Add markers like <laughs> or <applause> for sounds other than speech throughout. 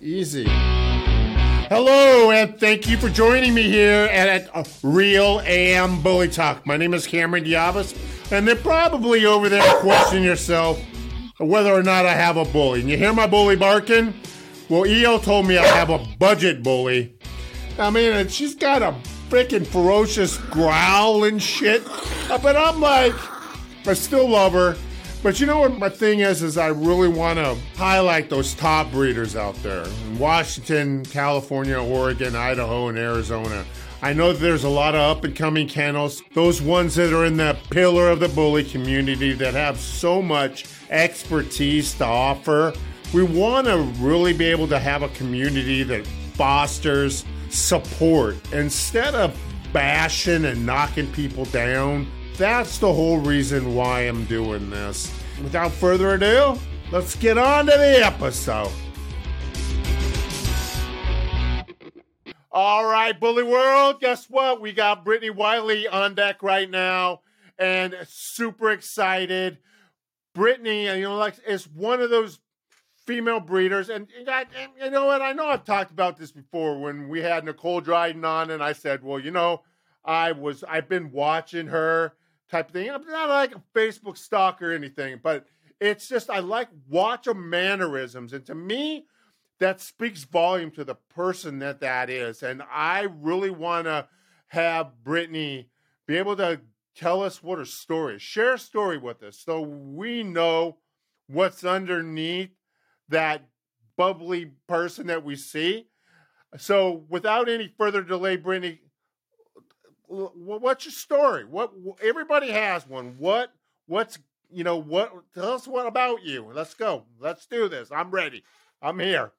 Easy. Hello, and thank you for joining me here at, at Real AM Bully Talk. My name is Cameron Diabas, and they're probably over there questioning yourself whether or not I have a bully. And you hear my bully barking? Well, EO told me I have a budget bully. I mean, she's got a freaking ferocious growl and shit. But I'm like, I still love her. But you know what my thing is is I really want to highlight those top breeders out there in Washington, California, Oregon, Idaho, and Arizona. I know there's a lot of up and coming kennels, those ones that are in the pillar of the bully community that have so much expertise to offer. We want to really be able to have a community that fosters support instead of bashing and knocking people down. That's the whole reason why I'm doing this. Without further ado, let's get on to the episode. All right, Bully World, guess what? We got Brittney Wylie on deck right now and super excited. Brittney, you know, like is one of those female breeders, and, and, you know what? I know I've talked about this before when we had Nicole Dryden on, and I said, well, you know, I was I've been watching her type of thing. I'm not like a Facebook stalker or anything, but it's just I like watch mannerisms, and to me, that speaks volume to the person that that is. And I really want to have Brittney be able to tell us what her story is, share a story with us, so we know what's underneath that bubbly person that we see. So, without any further delay, Brittney, what's your story? What everybody has one. What what's you know what? Tell us what about you. Let's go. Let's do this. I'm ready. I'm here.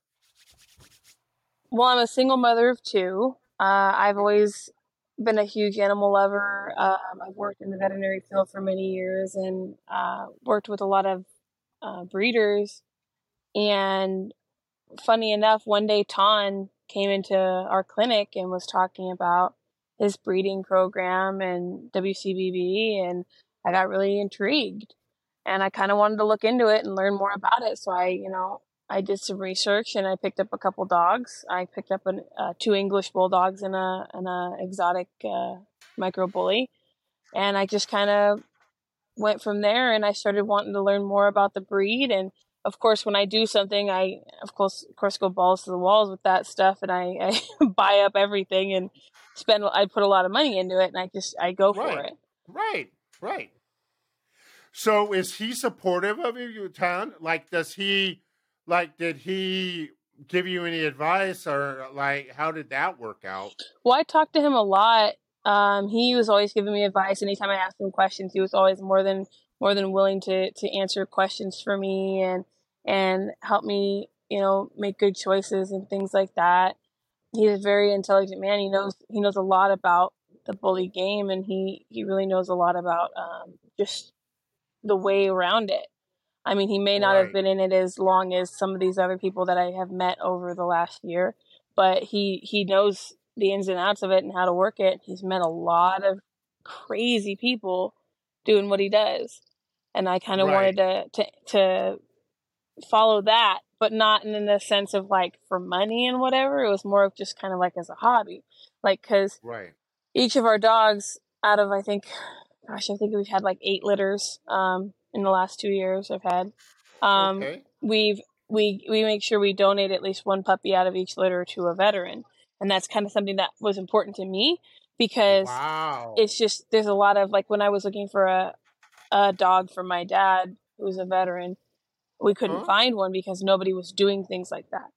Well, I'm a single mother of two. Uh, I've always been a huge animal lover. Um, I've worked in the veterinary field for many years and uh, worked with a lot of uh, breeders. And funny enough, one day Ton came into our clinic and was talking about his breeding program and WCBB, and I got really intrigued. And I kind of wanted to look into it and learn more about it. So I, you know, I did some research and I picked up a couple dogs. I picked up an, uh, two English bulldogs and a and a exotic uh, micro bully, and I just kind of went from there. And I started wanting to learn more about the breed. And of course, when I do something, I of course of course go balls to the walls with that stuff, and I, <laughs> I buy up everything and spend. I put a lot of money into it, and I just I go right. for it. Right, right. So is he supportive of you, town? Like, does he? like did he give you any advice or like how did that work out well i talked to him a lot um, he was always giving me advice anytime i asked him questions he was always more than more than willing to to answer questions for me and and help me you know make good choices and things like that he's a very intelligent man he knows he knows a lot about the bully game and he he really knows a lot about um, just the way around it I mean, he may not right. have been in it as long as some of these other people that I have met over the last year, but he he knows the ins and outs of it and how to work it. He's met a lot of crazy people doing what he does, and I kind of right. wanted to to to follow that, but not in the sense of like for money and whatever. It was more of just kind of like as a hobby, like because right. each of our dogs out of I think, gosh, I think we've had like eight litters. Um, in the last two years I've had. Um, okay. We've we we make sure we donate at least one puppy out of each litter to a veteran, and that's kind of something that was important to me because wow. it's just there's a lot of like when I was looking for a a dog for my dad who's a veteran, we couldn't huh? find one because nobody was doing things like that.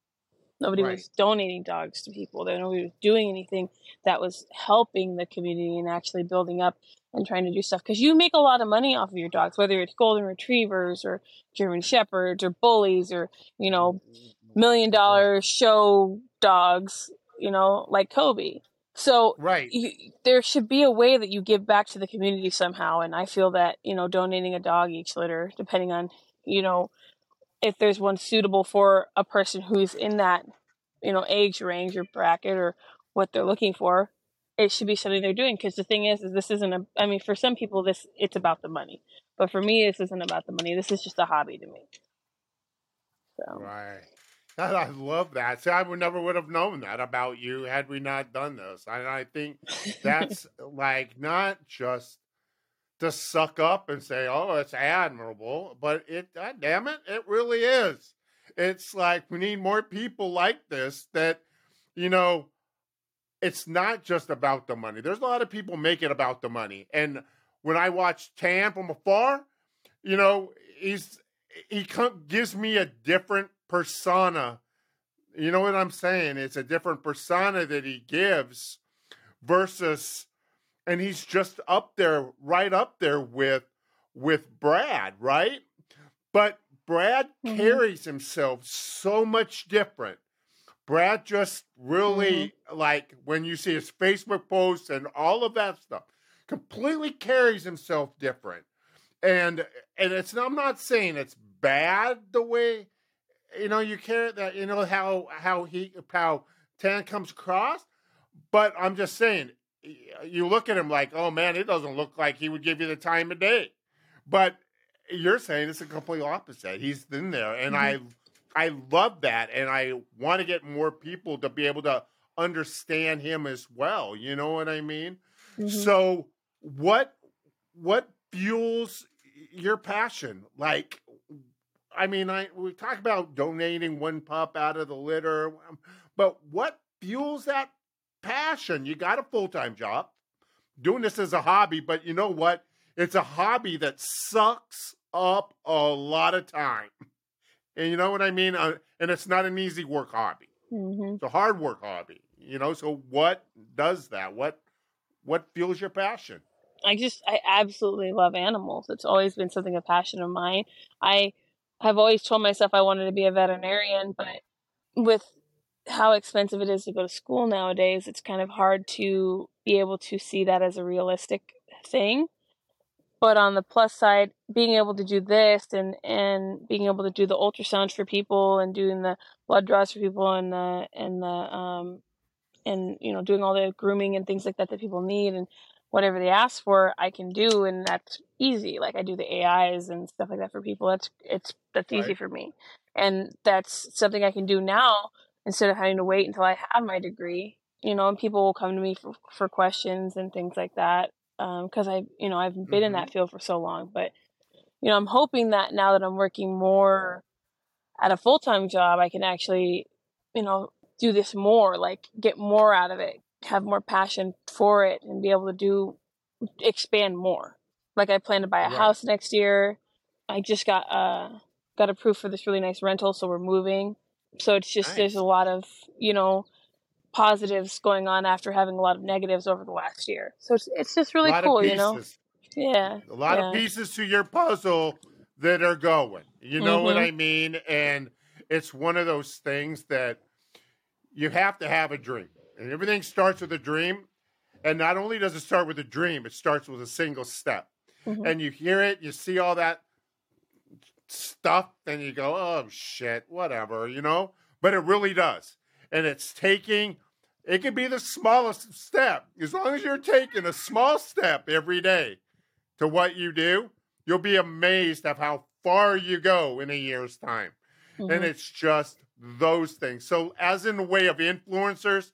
Nobody right. was donating dogs to people. There nobody was doing anything that was helping the community and actually building up and trying to do stuff because you make a lot of money off of your dogs, whether it's golden retrievers or German shepherds or bullies or you know mm-hmm. million dollar show dogs, you know like Kobe. So right, you, there should be a way that you give back to the community somehow, and I feel that you know donating a dog each litter, depending on you know if there's one suitable for a person who's in that you know age range or bracket or what they're looking for it should be something they're doing. Because the thing is, is this isn't a i mean for some people this it's about the money. But for me this isn't about the money. This is just a hobby to me. So. Right. I love that. See, I would never would have known that about you had we not done this. And I think <laughs> that's like not just to suck up and say, "Oh, it's admirable," but it, God damn it, it really is. It's like we need more people like this. That you know, it's not just about the money. There's a lot of people make it about the money. And when I watch Tam from afar, you know, he's he gives me a different persona. You know what I'm saying? It's a different persona that he gives versus and he's just up there right up there with with Brad, right? But Brad mm-hmm. carries himself so much different. Brad just really mm-hmm. like when you see his Facebook posts and all of that stuff, completely carries himself different. And and it's I'm not saying it's bad the way you know you care that you know how how he how Tan comes across, but I'm just saying you look at him like, oh man, it doesn't look like he would give you the time of day. But you're saying it's a complete opposite. He's in there, and mm-hmm. I I love that, and I want to get more people to be able to understand him as well. You know what I mean? Mm-hmm. So what what fuels your passion? Like, I mean, I we talk about donating one pup out of the litter, but what fuels that passion? You got a full time job doing this as a hobby, but you know what? It's a hobby that sucks up a lot of time. And you know what I mean? Uh, and it's not an easy work hobby. Mm-hmm. It's a hard work hobby. You know, so what does that? What what fuels your passion? I just I absolutely love animals. It's always been something a passion of mine. I have always told myself I wanted to be a veterinarian, but with how expensive it is to go to school nowadays, it's kind of hard to be able to see that as a realistic thing. But on the plus side, being able to do this and and being able to do the ultrasounds for people and doing the blood draws for people and the and the um and you know doing all the grooming and things like that that people need and whatever they ask for, I can do, and that's easy. Like I do the AIs and stuff like that for people. That's it's that's right. easy for me, and that's something I can do now instead of having to wait until I have my degree. You know, and people will come to me for for questions and things like that because um, I, you know, I've been mm-hmm. in that mm-hmm. field for so long. But you know, I'm hoping that now that I'm working more at a full time job, I can actually, you know, do this more, like get more out of it, have more passion for it, and be able to do expand more. Like I plan to buy a right. house next year. I just got uh got approved for this really nice rental, so we're moving. So it's just nice. there's a lot of you know positives going on after having a lot of negatives over the last year. So it's it's just really cool, you know. Yeah. A lot yeah. of pieces to your puzzle that are going. You know mm-hmm. what I mean? And it's one of those things that you have to have a dream. And everything starts with a dream. And not only does it start with a dream, it starts with a single step. Mm-hmm. And you hear it, you see all that stuff, and you go, oh shit, whatever, you know? But it really does and it's taking it could be the smallest step as long as you're taking a small step every day to what you do you'll be amazed of how far you go in a year's time mm-hmm. and it's just those things so as in the way of influencers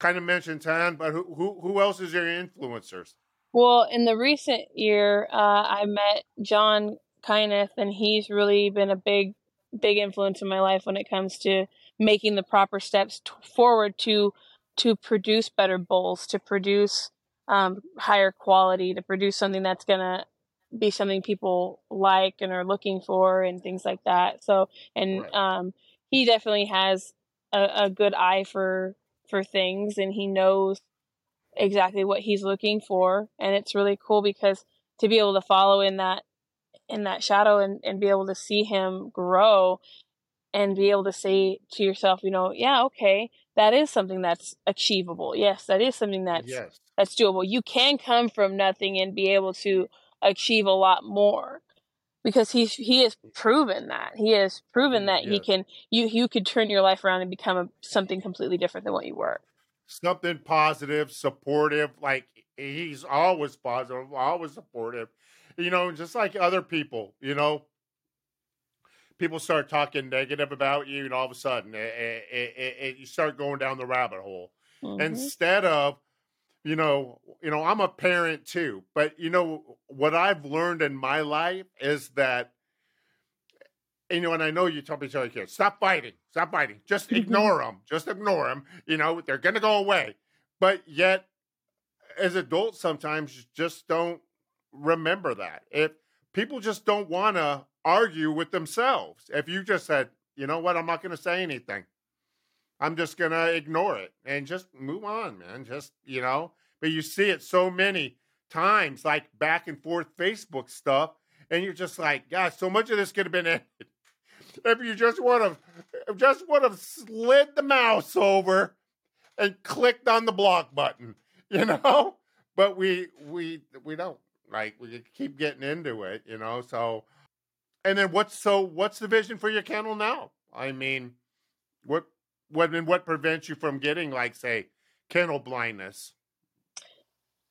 kind of mentioned Tan, but who, who, who else is your influencers well in the recent year uh, i met john kyneth and he's really been a big big influence in my life when it comes to making the proper steps t- forward to to produce better bulls, to produce um, higher quality, to produce something that's gonna be something people like and are looking for, and things like that. So, and right. um, he definitely has a, a good eye for for things, and he knows exactly what he's looking for, and it's really cool because to be able to follow in that in that shadow and, and be able to see him grow and be able to say to yourself, you know, yeah, okay, that is something that's achievable. Yes, that is something that's yes. that's doable. You can come from nothing and be able to achieve a lot more because he's he has proven that he has proven mm, that yes. he can you you could turn your life around and become a, something completely different than what you were something positive supportive like he's always positive always supportive you know just like other people you know people start talking negative about you, and all of a sudden, it, it, it, you start going down the rabbit hole mm-hmm. instead of you know, you know, I'm a parent too, but you know what I've learned in my life is that, you know, and I know you tell me tell your kids, stop fighting, stop fighting, just mm-hmm. ignore them, just ignore them. You know, they're gonna go away. But yet, as adults, sometimes just don't remember that. If people just don't want to argue with themselves, if you just said, you know what, I'm not gonna say anything. I'm just gonna ignore it and just move on, man. Just you know, but you see it so many times, like back and forth Facebook stuff, and you're just like, God, so much of this could have been ended <laughs> if you just would have just would have slid the mouse over and clicked on the block button, <laughs> you know. But we we we don't like we keep getting into it, you know. So, and then what's so what's the vision for your kennel now? I mean, what what and what prevents you from getting like say kennel blindness?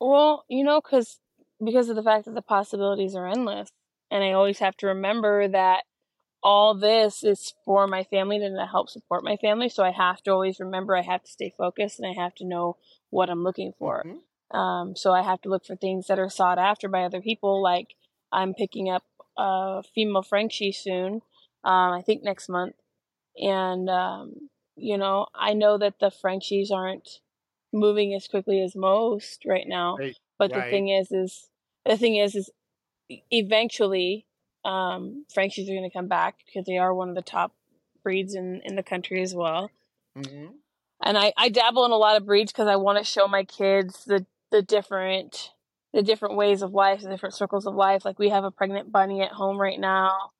Well, you know, because because of the fact that the possibilities are endless, and I always have to remember that all this is for my family and to help support my family. So I have to always remember I have to stay focused and I have to know what I'm looking for. Mm-hmm. Um, so I have to look for things that are sought after by other people. Like I'm picking up a female Frenchie soon, um, I think next month, and um, you know, I know that the Frenchies aren't moving as quickly as most right now. Right. But right. the thing is, is the thing is, is eventually, um, Frenchies are going to come back because they are one of the top breeds in in the country as well. Mm-hmm. And I I dabble in a lot of breeds because I want to show my kids the the different the different ways of life, the different circles of life. Like we have a pregnant bunny at home right now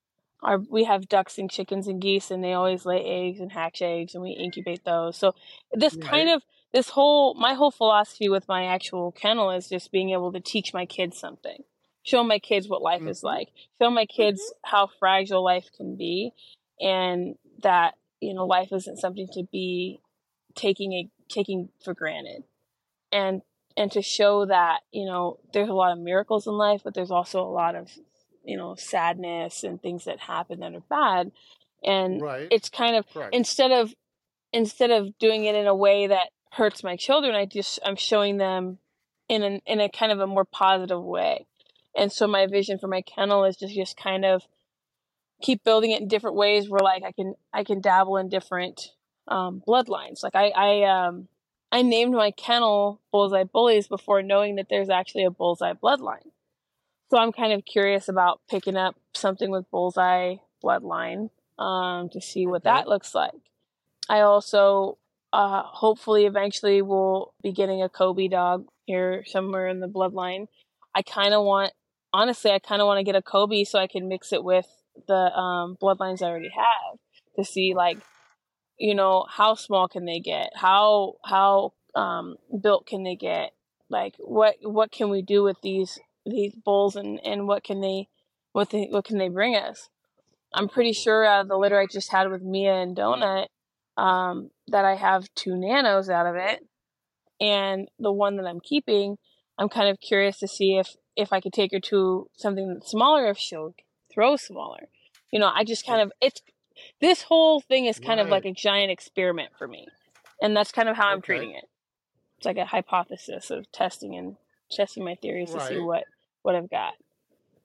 our we have ducks and chickens and geese and they always lay eggs and hatch eggs and we incubate those so this right. kind of this whole my whole philosophy with my actual kennel is just being able to teach my kids something show my kids what life mm-hmm. is like show my kids mm-hmm. how fragile life can be and that you know life isn't something to be taking a taking for granted and and to show that you know there's a lot of miracles in life but there's also a lot of you know sadness and things that happen that are bad and right. it's kind of Correct. instead of instead of doing it in a way that hurts my children i just i'm showing them in an in a kind of a more positive way and so my vision for my kennel is just just kind of keep building it in different ways where like i can i can dabble in different um, bloodlines like i i um i named my kennel bullseye bullies before knowing that there's actually a bullseye bloodline so I'm kind of curious about picking up something with Bullseye Bloodline um, to see what that looks like. I also uh, hopefully eventually will be getting a Kobe dog here somewhere in the bloodline. I kind of want, honestly, I kind of want to get a Kobe so I can mix it with the um, bloodlines I already have to see like, you know, how small can they get? How how um, built can they get? Like what what can we do with these these bulls and and what can they what they what can they bring us i'm pretty sure out of the litter i just had with mia and donut um, that i have two nanos out of it and the one that i'm keeping i'm kind of curious to see if if i could take her to something that's smaller if she'll throw smaller you know i just kind of it's this whole thing is kind right. of like a giant experiment for me and that's kind of how i'm treating it it's like a hypothesis of testing and testing my theories right. to see what what I've got.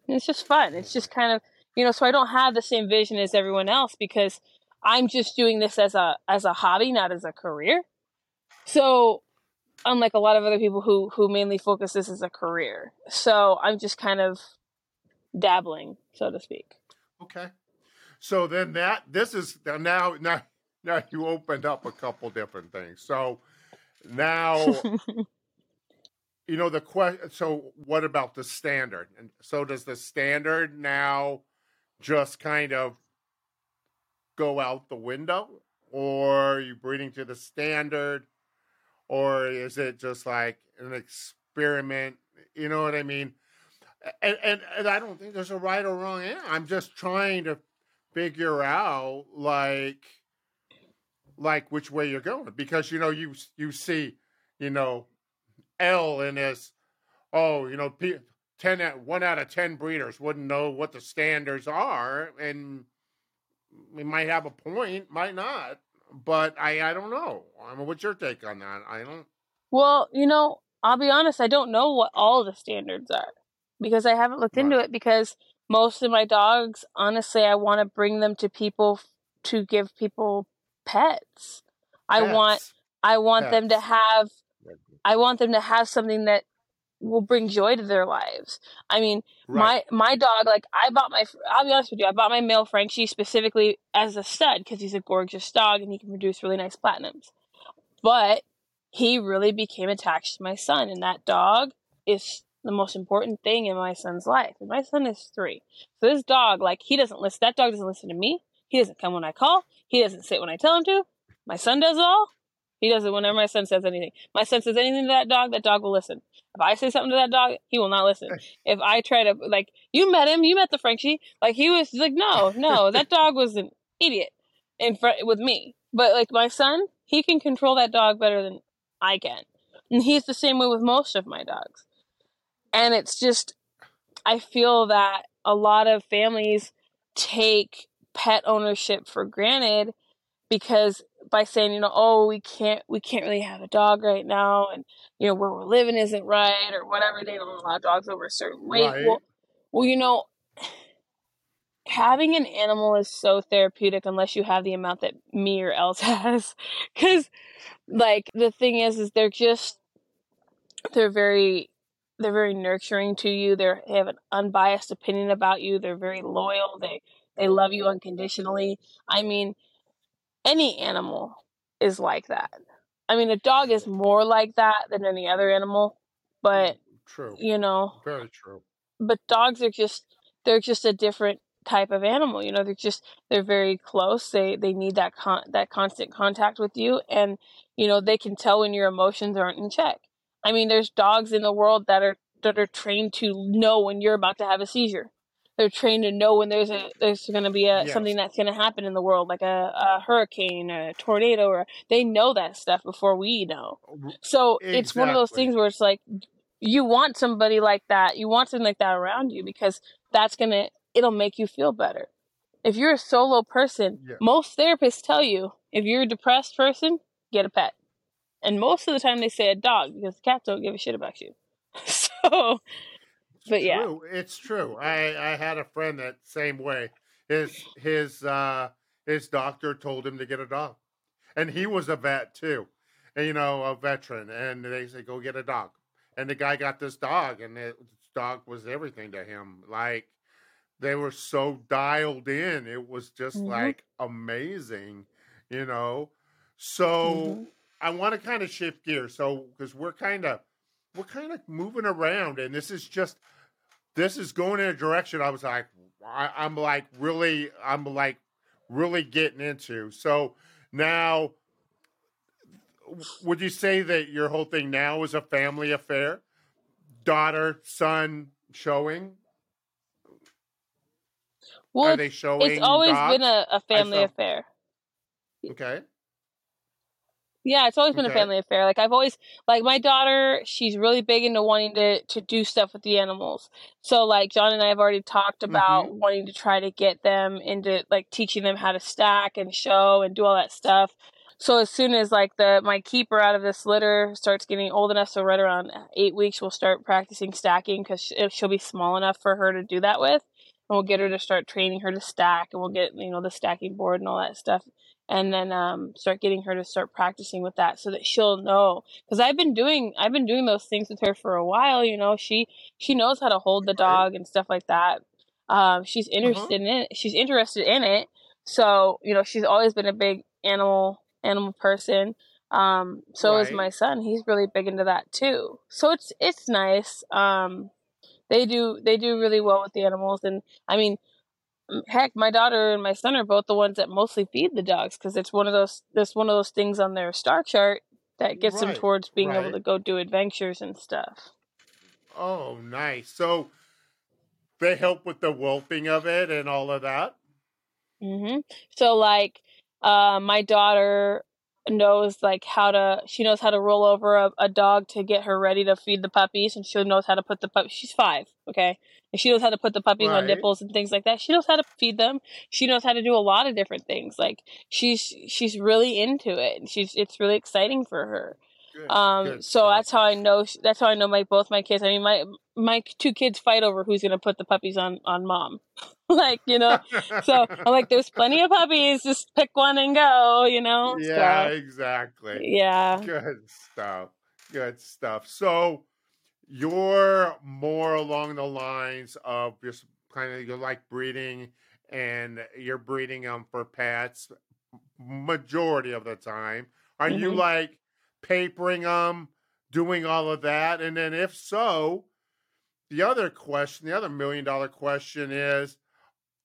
And it's just fun. It's just kind of you know, so I don't have the same vision as everyone else because I'm just doing this as a as a hobby, not as a career. So unlike a lot of other people who who mainly focus this as a career. So I'm just kind of dabbling, so to speak. Okay. So then that this is now now now you opened up a couple different things. So now <laughs> you know the question so what about the standard? And so does the standard now just kind of go out the window? Or are you breeding to the standard? Or is it just like an experiment? You know what i mean? And, and, and i don't think there's a right or wrong answer. I'm just trying to figure out like like which way you're going because you know you you see you know L in this. Oh, you know, ten one out of ten breeders wouldn't know what the standards are, and he might have a point, might not, but I I don't know. I mean, what's your take on that? I don't. Well, you know, I'll be honest. I don't know what all the standards are because I haven't looked into it. Because most of my dogs, honestly, I want to bring them to people to give people pets. I want I want them to have I want them to have something that will bring joy to their lives. I mean, Right. my my dog, like I bought my, I'll be honest with you, I bought my male Frenchie specifically as a stud because he's a gorgeous dog and he can produce really nice platinums. But he really became attached to my son, and that dog is the most important thing in my son's life. And my son is three, so this dog, like he doesn't listen. That dog doesn't listen to me. He doesn't come when I call. He doesn't sit when I tell him to. My son does it all. He does it whenever my son says anything. My son says anything to that dog, that dog will listen. If I say something to that dog, he will not listen. If I try to like, you met him, you met the Frenchie, like he was like, no, no, <laughs> that dog was an idiot in front with me. But like my son, he can control that dog better than I can, and he's the same way with most of my dogs. And it's just, I feel that a lot of families take pet ownership for granted because by saying you know oh we can't we can't really have a dog right now and you know where we're living isn't right or whatever they don't allow dogs over a certain weight Right. well well you know having an animal is so therapeutic unless you have the amount that me or else <laughs> has because like the thing is is they're just they're very they're very nurturing to you they're, they have an unbiased opinion about you they're very loyal they they love you unconditionally i mean any animal is like that i mean a dog is more like that than any other animal but mm, True. you know Very true. but dogs are just they're just a different type of animal you know they're just they're very close they they need that con- that constant contact with you and you know they can tell when your emotions aren't in check i mean there's dogs in the world that are that are trained to know when you're about to have a seizure they're trained to know when there's a there's going to be a Yes. something that's going to happen in the world like a, a hurricane a tornado or they know that stuff before we know so it's one of those things where it's like you want somebody like that. You want something like that around you because that's gonna it'll make you feel better. If you're a solo person, Yeah. most therapists tell you if you're a depressed person, get a pet. And most of the time they say a dog because cats don't give a shit about you. <laughs> So but yeah. True. It's true. I I had a friend that same way. His his uh his doctor told him to get a dog, and he was a vet too, and you know a veteran. And they said go get a dog, and the guy got this dog, and this dog was everything to him. Like they were so dialed in, it was just Mhm. like amazing, you know. So Mhm. I want to kind of shift gears, so because we're kind of we're kind of moving around, and this is just this is going in a direction I was like, I, I'm like really, I'm like really getting into. So now, would you say that your whole thing now is a family affair? Daughter, son, showing? Well, Are it's, they showing? it's always been a, a family affair. Okay. Yeah, it's always been a family affair. Like I've always like my daughter, she's really big into wanting to to do stuff with the animals. So like John and I have already talked about mm-hmm. wanting to try to get them into like teaching them how to stack and show and do all that stuff. So as soon as like the my keeper out of this litter starts getting old enough, so right around eight weeks, we'll start practicing stacking because she'll be small enough for her to do that with, and we'll get her to start training her to stack, and we'll get you know the stacking board and all that stuff and then um, start getting her to start practicing with that so that she'll know. Because i've been doing i've been doing those things with her for a while you know she she knows how to hold the dog and stuff like that. Um, she's interested in it she's interested in it so you know she's always been a big animal animal person. Um, so is my son he's really big into that too. So it's it's nice um, they do they do really well with the animals and i mean heck my daughter and my son are both the ones that mostly feed the dogs because it's one of those that's one of those things on their star chart that gets them towards being able to go do adventures and stuff Oh, nice. So they help with the whelping of it and all of that. Mm-hmm. so like uh, my daughter knows like how to she knows how to roll over a, a dog to get her ready to feed the puppies and she knows how to put the pup she's five okay? And she knows how to put the puppies Right. on nipples and things like that. She knows how to feed them. She knows how to do a lot of different things like she's she's really into it and she's it's really exciting for her. Good, um good so that's how i know that's how i know my both my kids i mean my my two kids fight over who's gonna put the puppies on on mom <laughs> like you know so i'm like there's plenty of puppies just pick one and go you know yeah, so exactly. yeah Good stuff. Good stuff. So you're more along the lines of just kind of you like breeding and you're breeding them for pets majority of the time. Are you Mhm. like papering them, doing all of that? And then if so, the other question, the other million dollar question is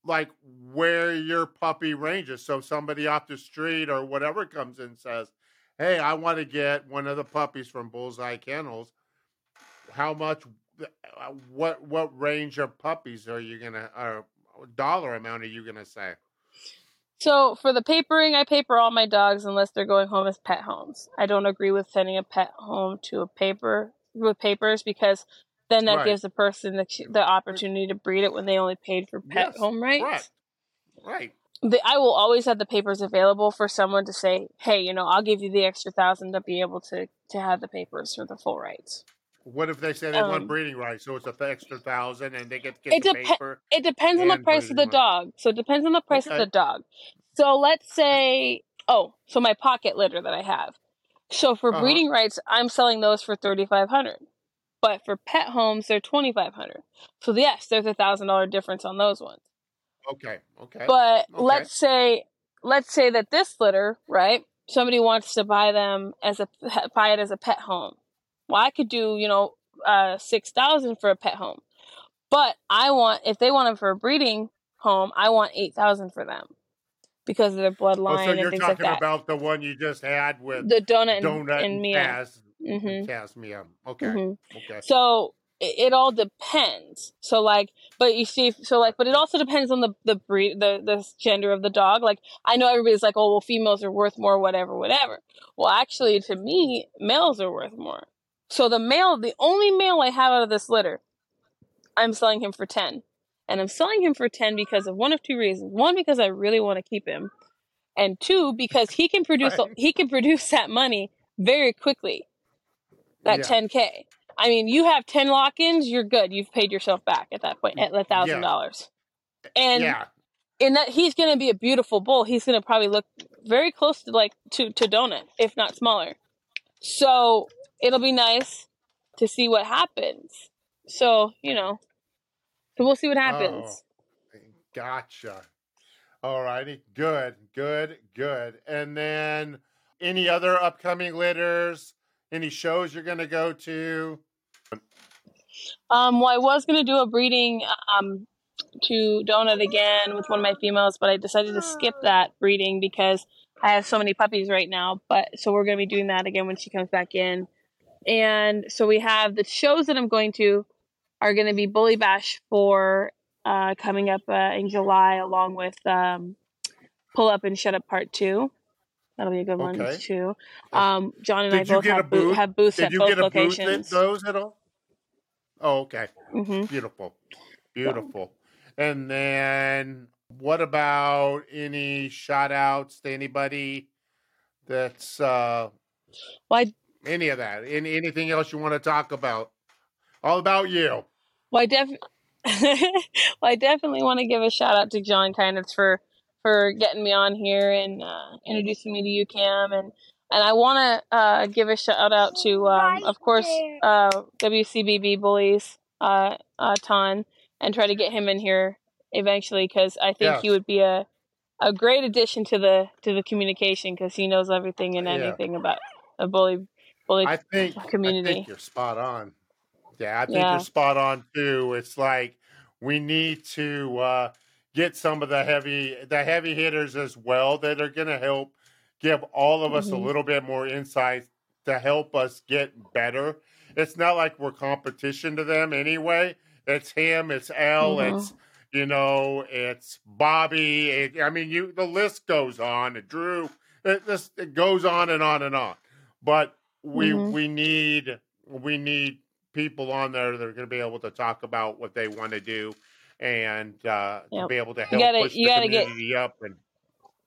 like where your puppy ranges. So somebody off the street or whatever comes in and says, Hey, I want to get one of the puppies from Bullseye Kennels. How much uh, what what range of puppies are you gonna or dollar amount are you gonna say? So for the papering, I paper all my dogs unless they're going home as pet homes. I don't agree with sending a pet home to a paper with papers because then that Right. gives the person the, the opportunity to breed it when they only paid for pet Yes, home rights. Right. Right. The, I will always have the papers available for someone to say, "Hey, you know, I'll give you the extra thousand to be able to to have the papers for the full rights." What if they say they want Um, breeding rights? So it's a extra thousand and they get get It the depe- paper. It depends on the price of the rights. dog. So it depends on the price of the dog. So let's say, oh, so my pocket litter that I have. So for Uh-huh. breeding rights, I'm selling those for thirty five hundred. But for pet homes, they're twenty five hundred. So yes, there's a thousand dollar difference on those ones. Okay. Okay. But Okay. let's say, let's say that this litter, right? Somebody wants to buy them as a buy it as a pet home. Well, I could do you know uh, six thousand for a pet home, but I want if they want them for a breeding home, I want eight thousand for them because of their oh, bloodline so and you're things like talking that. about the one you just had with the donut and, donut and and Mia. Taz. Hmm Taz Mia. Okay. hmm Okay. So it, it all depends. So like, but you see, so like, but it also depends on the the breed, the the gender of the dog. Like, I know everybody's like, oh, well, females are worth more, whatever, whatever. Well, actually, to me, males are worth more. So the male, the only male I have out of this litter, I'm selling him for ten, and I'm selling him for ten because of one of two reasons. One, because I really want to keep him, and two, because he can produce Right. he can produce that money very quickly that Yeah. 10k i mean you have 10 lock-ins you're good you've paid yourself back at that point at a thousand Yeah. dollars eh, and yeah. in that he's going to be a beautiful bull he's going to probably look very close to like to to donut if not smaller so it'll be nice to see what happens so you know so we'll see what happens Oh, eh, gotcha. All righty. Good. Good. Good. And then any other upcoming litters? Any shows you're going to go to? Um, well, I was gonna do a breeding um to donut again with one of my females, but I decided to skip that breeding because I have so many puppies right now. But so we're gonna be doing that again when she comes back in. And so we have the shows that I'm going to are gonna be Bully Bash for uh, coming up uh, in July, along with um, Pull Up and Shut Up Part Two. That'll be a good one too. Um, John and Did I both have, boo- booth? have booths Did at you both get a booth at those at all? Oh, okay. hmm Beautiful. Beautiful. And then what about any shout outs to anybody that's uh Well, I any of that? Any anything else you want to talk about? All about you. Well, I def- <laughs> well, I definitely want to give a shout out to John Kindness for for getting me on here and uh, introducing me to you, Cam, and and I want to uh, give a shout out to, um, of course, uh, WCBB bullies, uh, uh, Ton, and try to get him in here eventually because I think he would be a a great addition to the to the communication because he knows everything and Yeah. anything about a bully bully I think I think you're spot on. Yeah, I think Yeah. you're spot on too. It's like we need to uh, get some of the heavy the heavy hitters as well that are going to help give all of us a Mhm. little bit more insight to help us get better. It's not like we're competition to them anyway. It's him, it's L, Mhm. it's you know, it's Bobby. It, I mean, you the list goes on. Drew, it, this it goes on and on and on. But we mm-hmm. we need we need people on there that are going to be able to talk about what they want to do and uh, yep. to be able to help you gotta, push you the community get, up and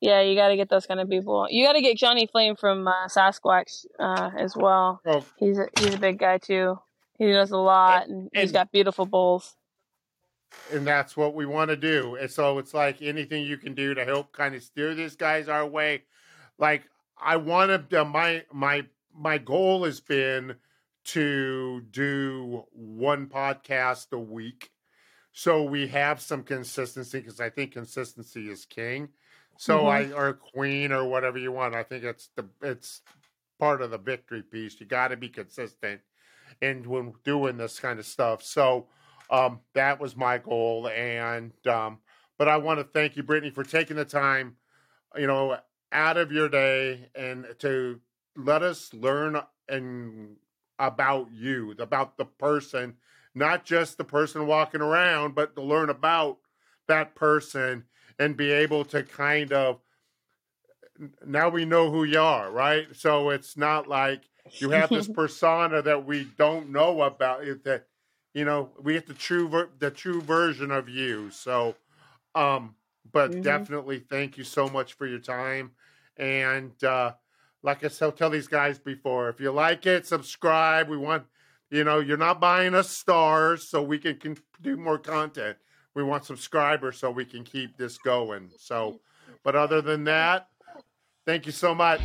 yeah, you got to get those kind of people. You got to get Johnny Flame from uh, Sasquatch uh, as well. Oh. He's a, he's a big guy too. He knows a lot, and, and he's got beautiful bulls. And that's what we want to do. And so it's like anything you can do to help kind of steer these guys our way. Like I want to. Uh, my my my goal has been to do one podcast a week, so we have some consistency because I think consistency is king. So mm-hmm. I or queen or whatever you want. I think it's the it's part of the victory piece. You got to be consistent and when doing this kind of stuff. So um, that was my goal. And um, but I want to thank you, Brittney, for taking the time, you know, out of your day and to let us learn and about you, about the person, not just the person walking around, but to learn about that person and be able to kind of now we know who you are, right? So it's not like you have this <laughs> persona that we don't know about it that you know we get the true ver- the true version of you. So um but mm-hmm. definitely thank you so much for your time and uh like I said, tell these guys before, if you like it, subscribe. We want, you know, you're not buying us stars so we can, can do more content we want subscribers so we can keep this going. So, but other than that, thank you so much.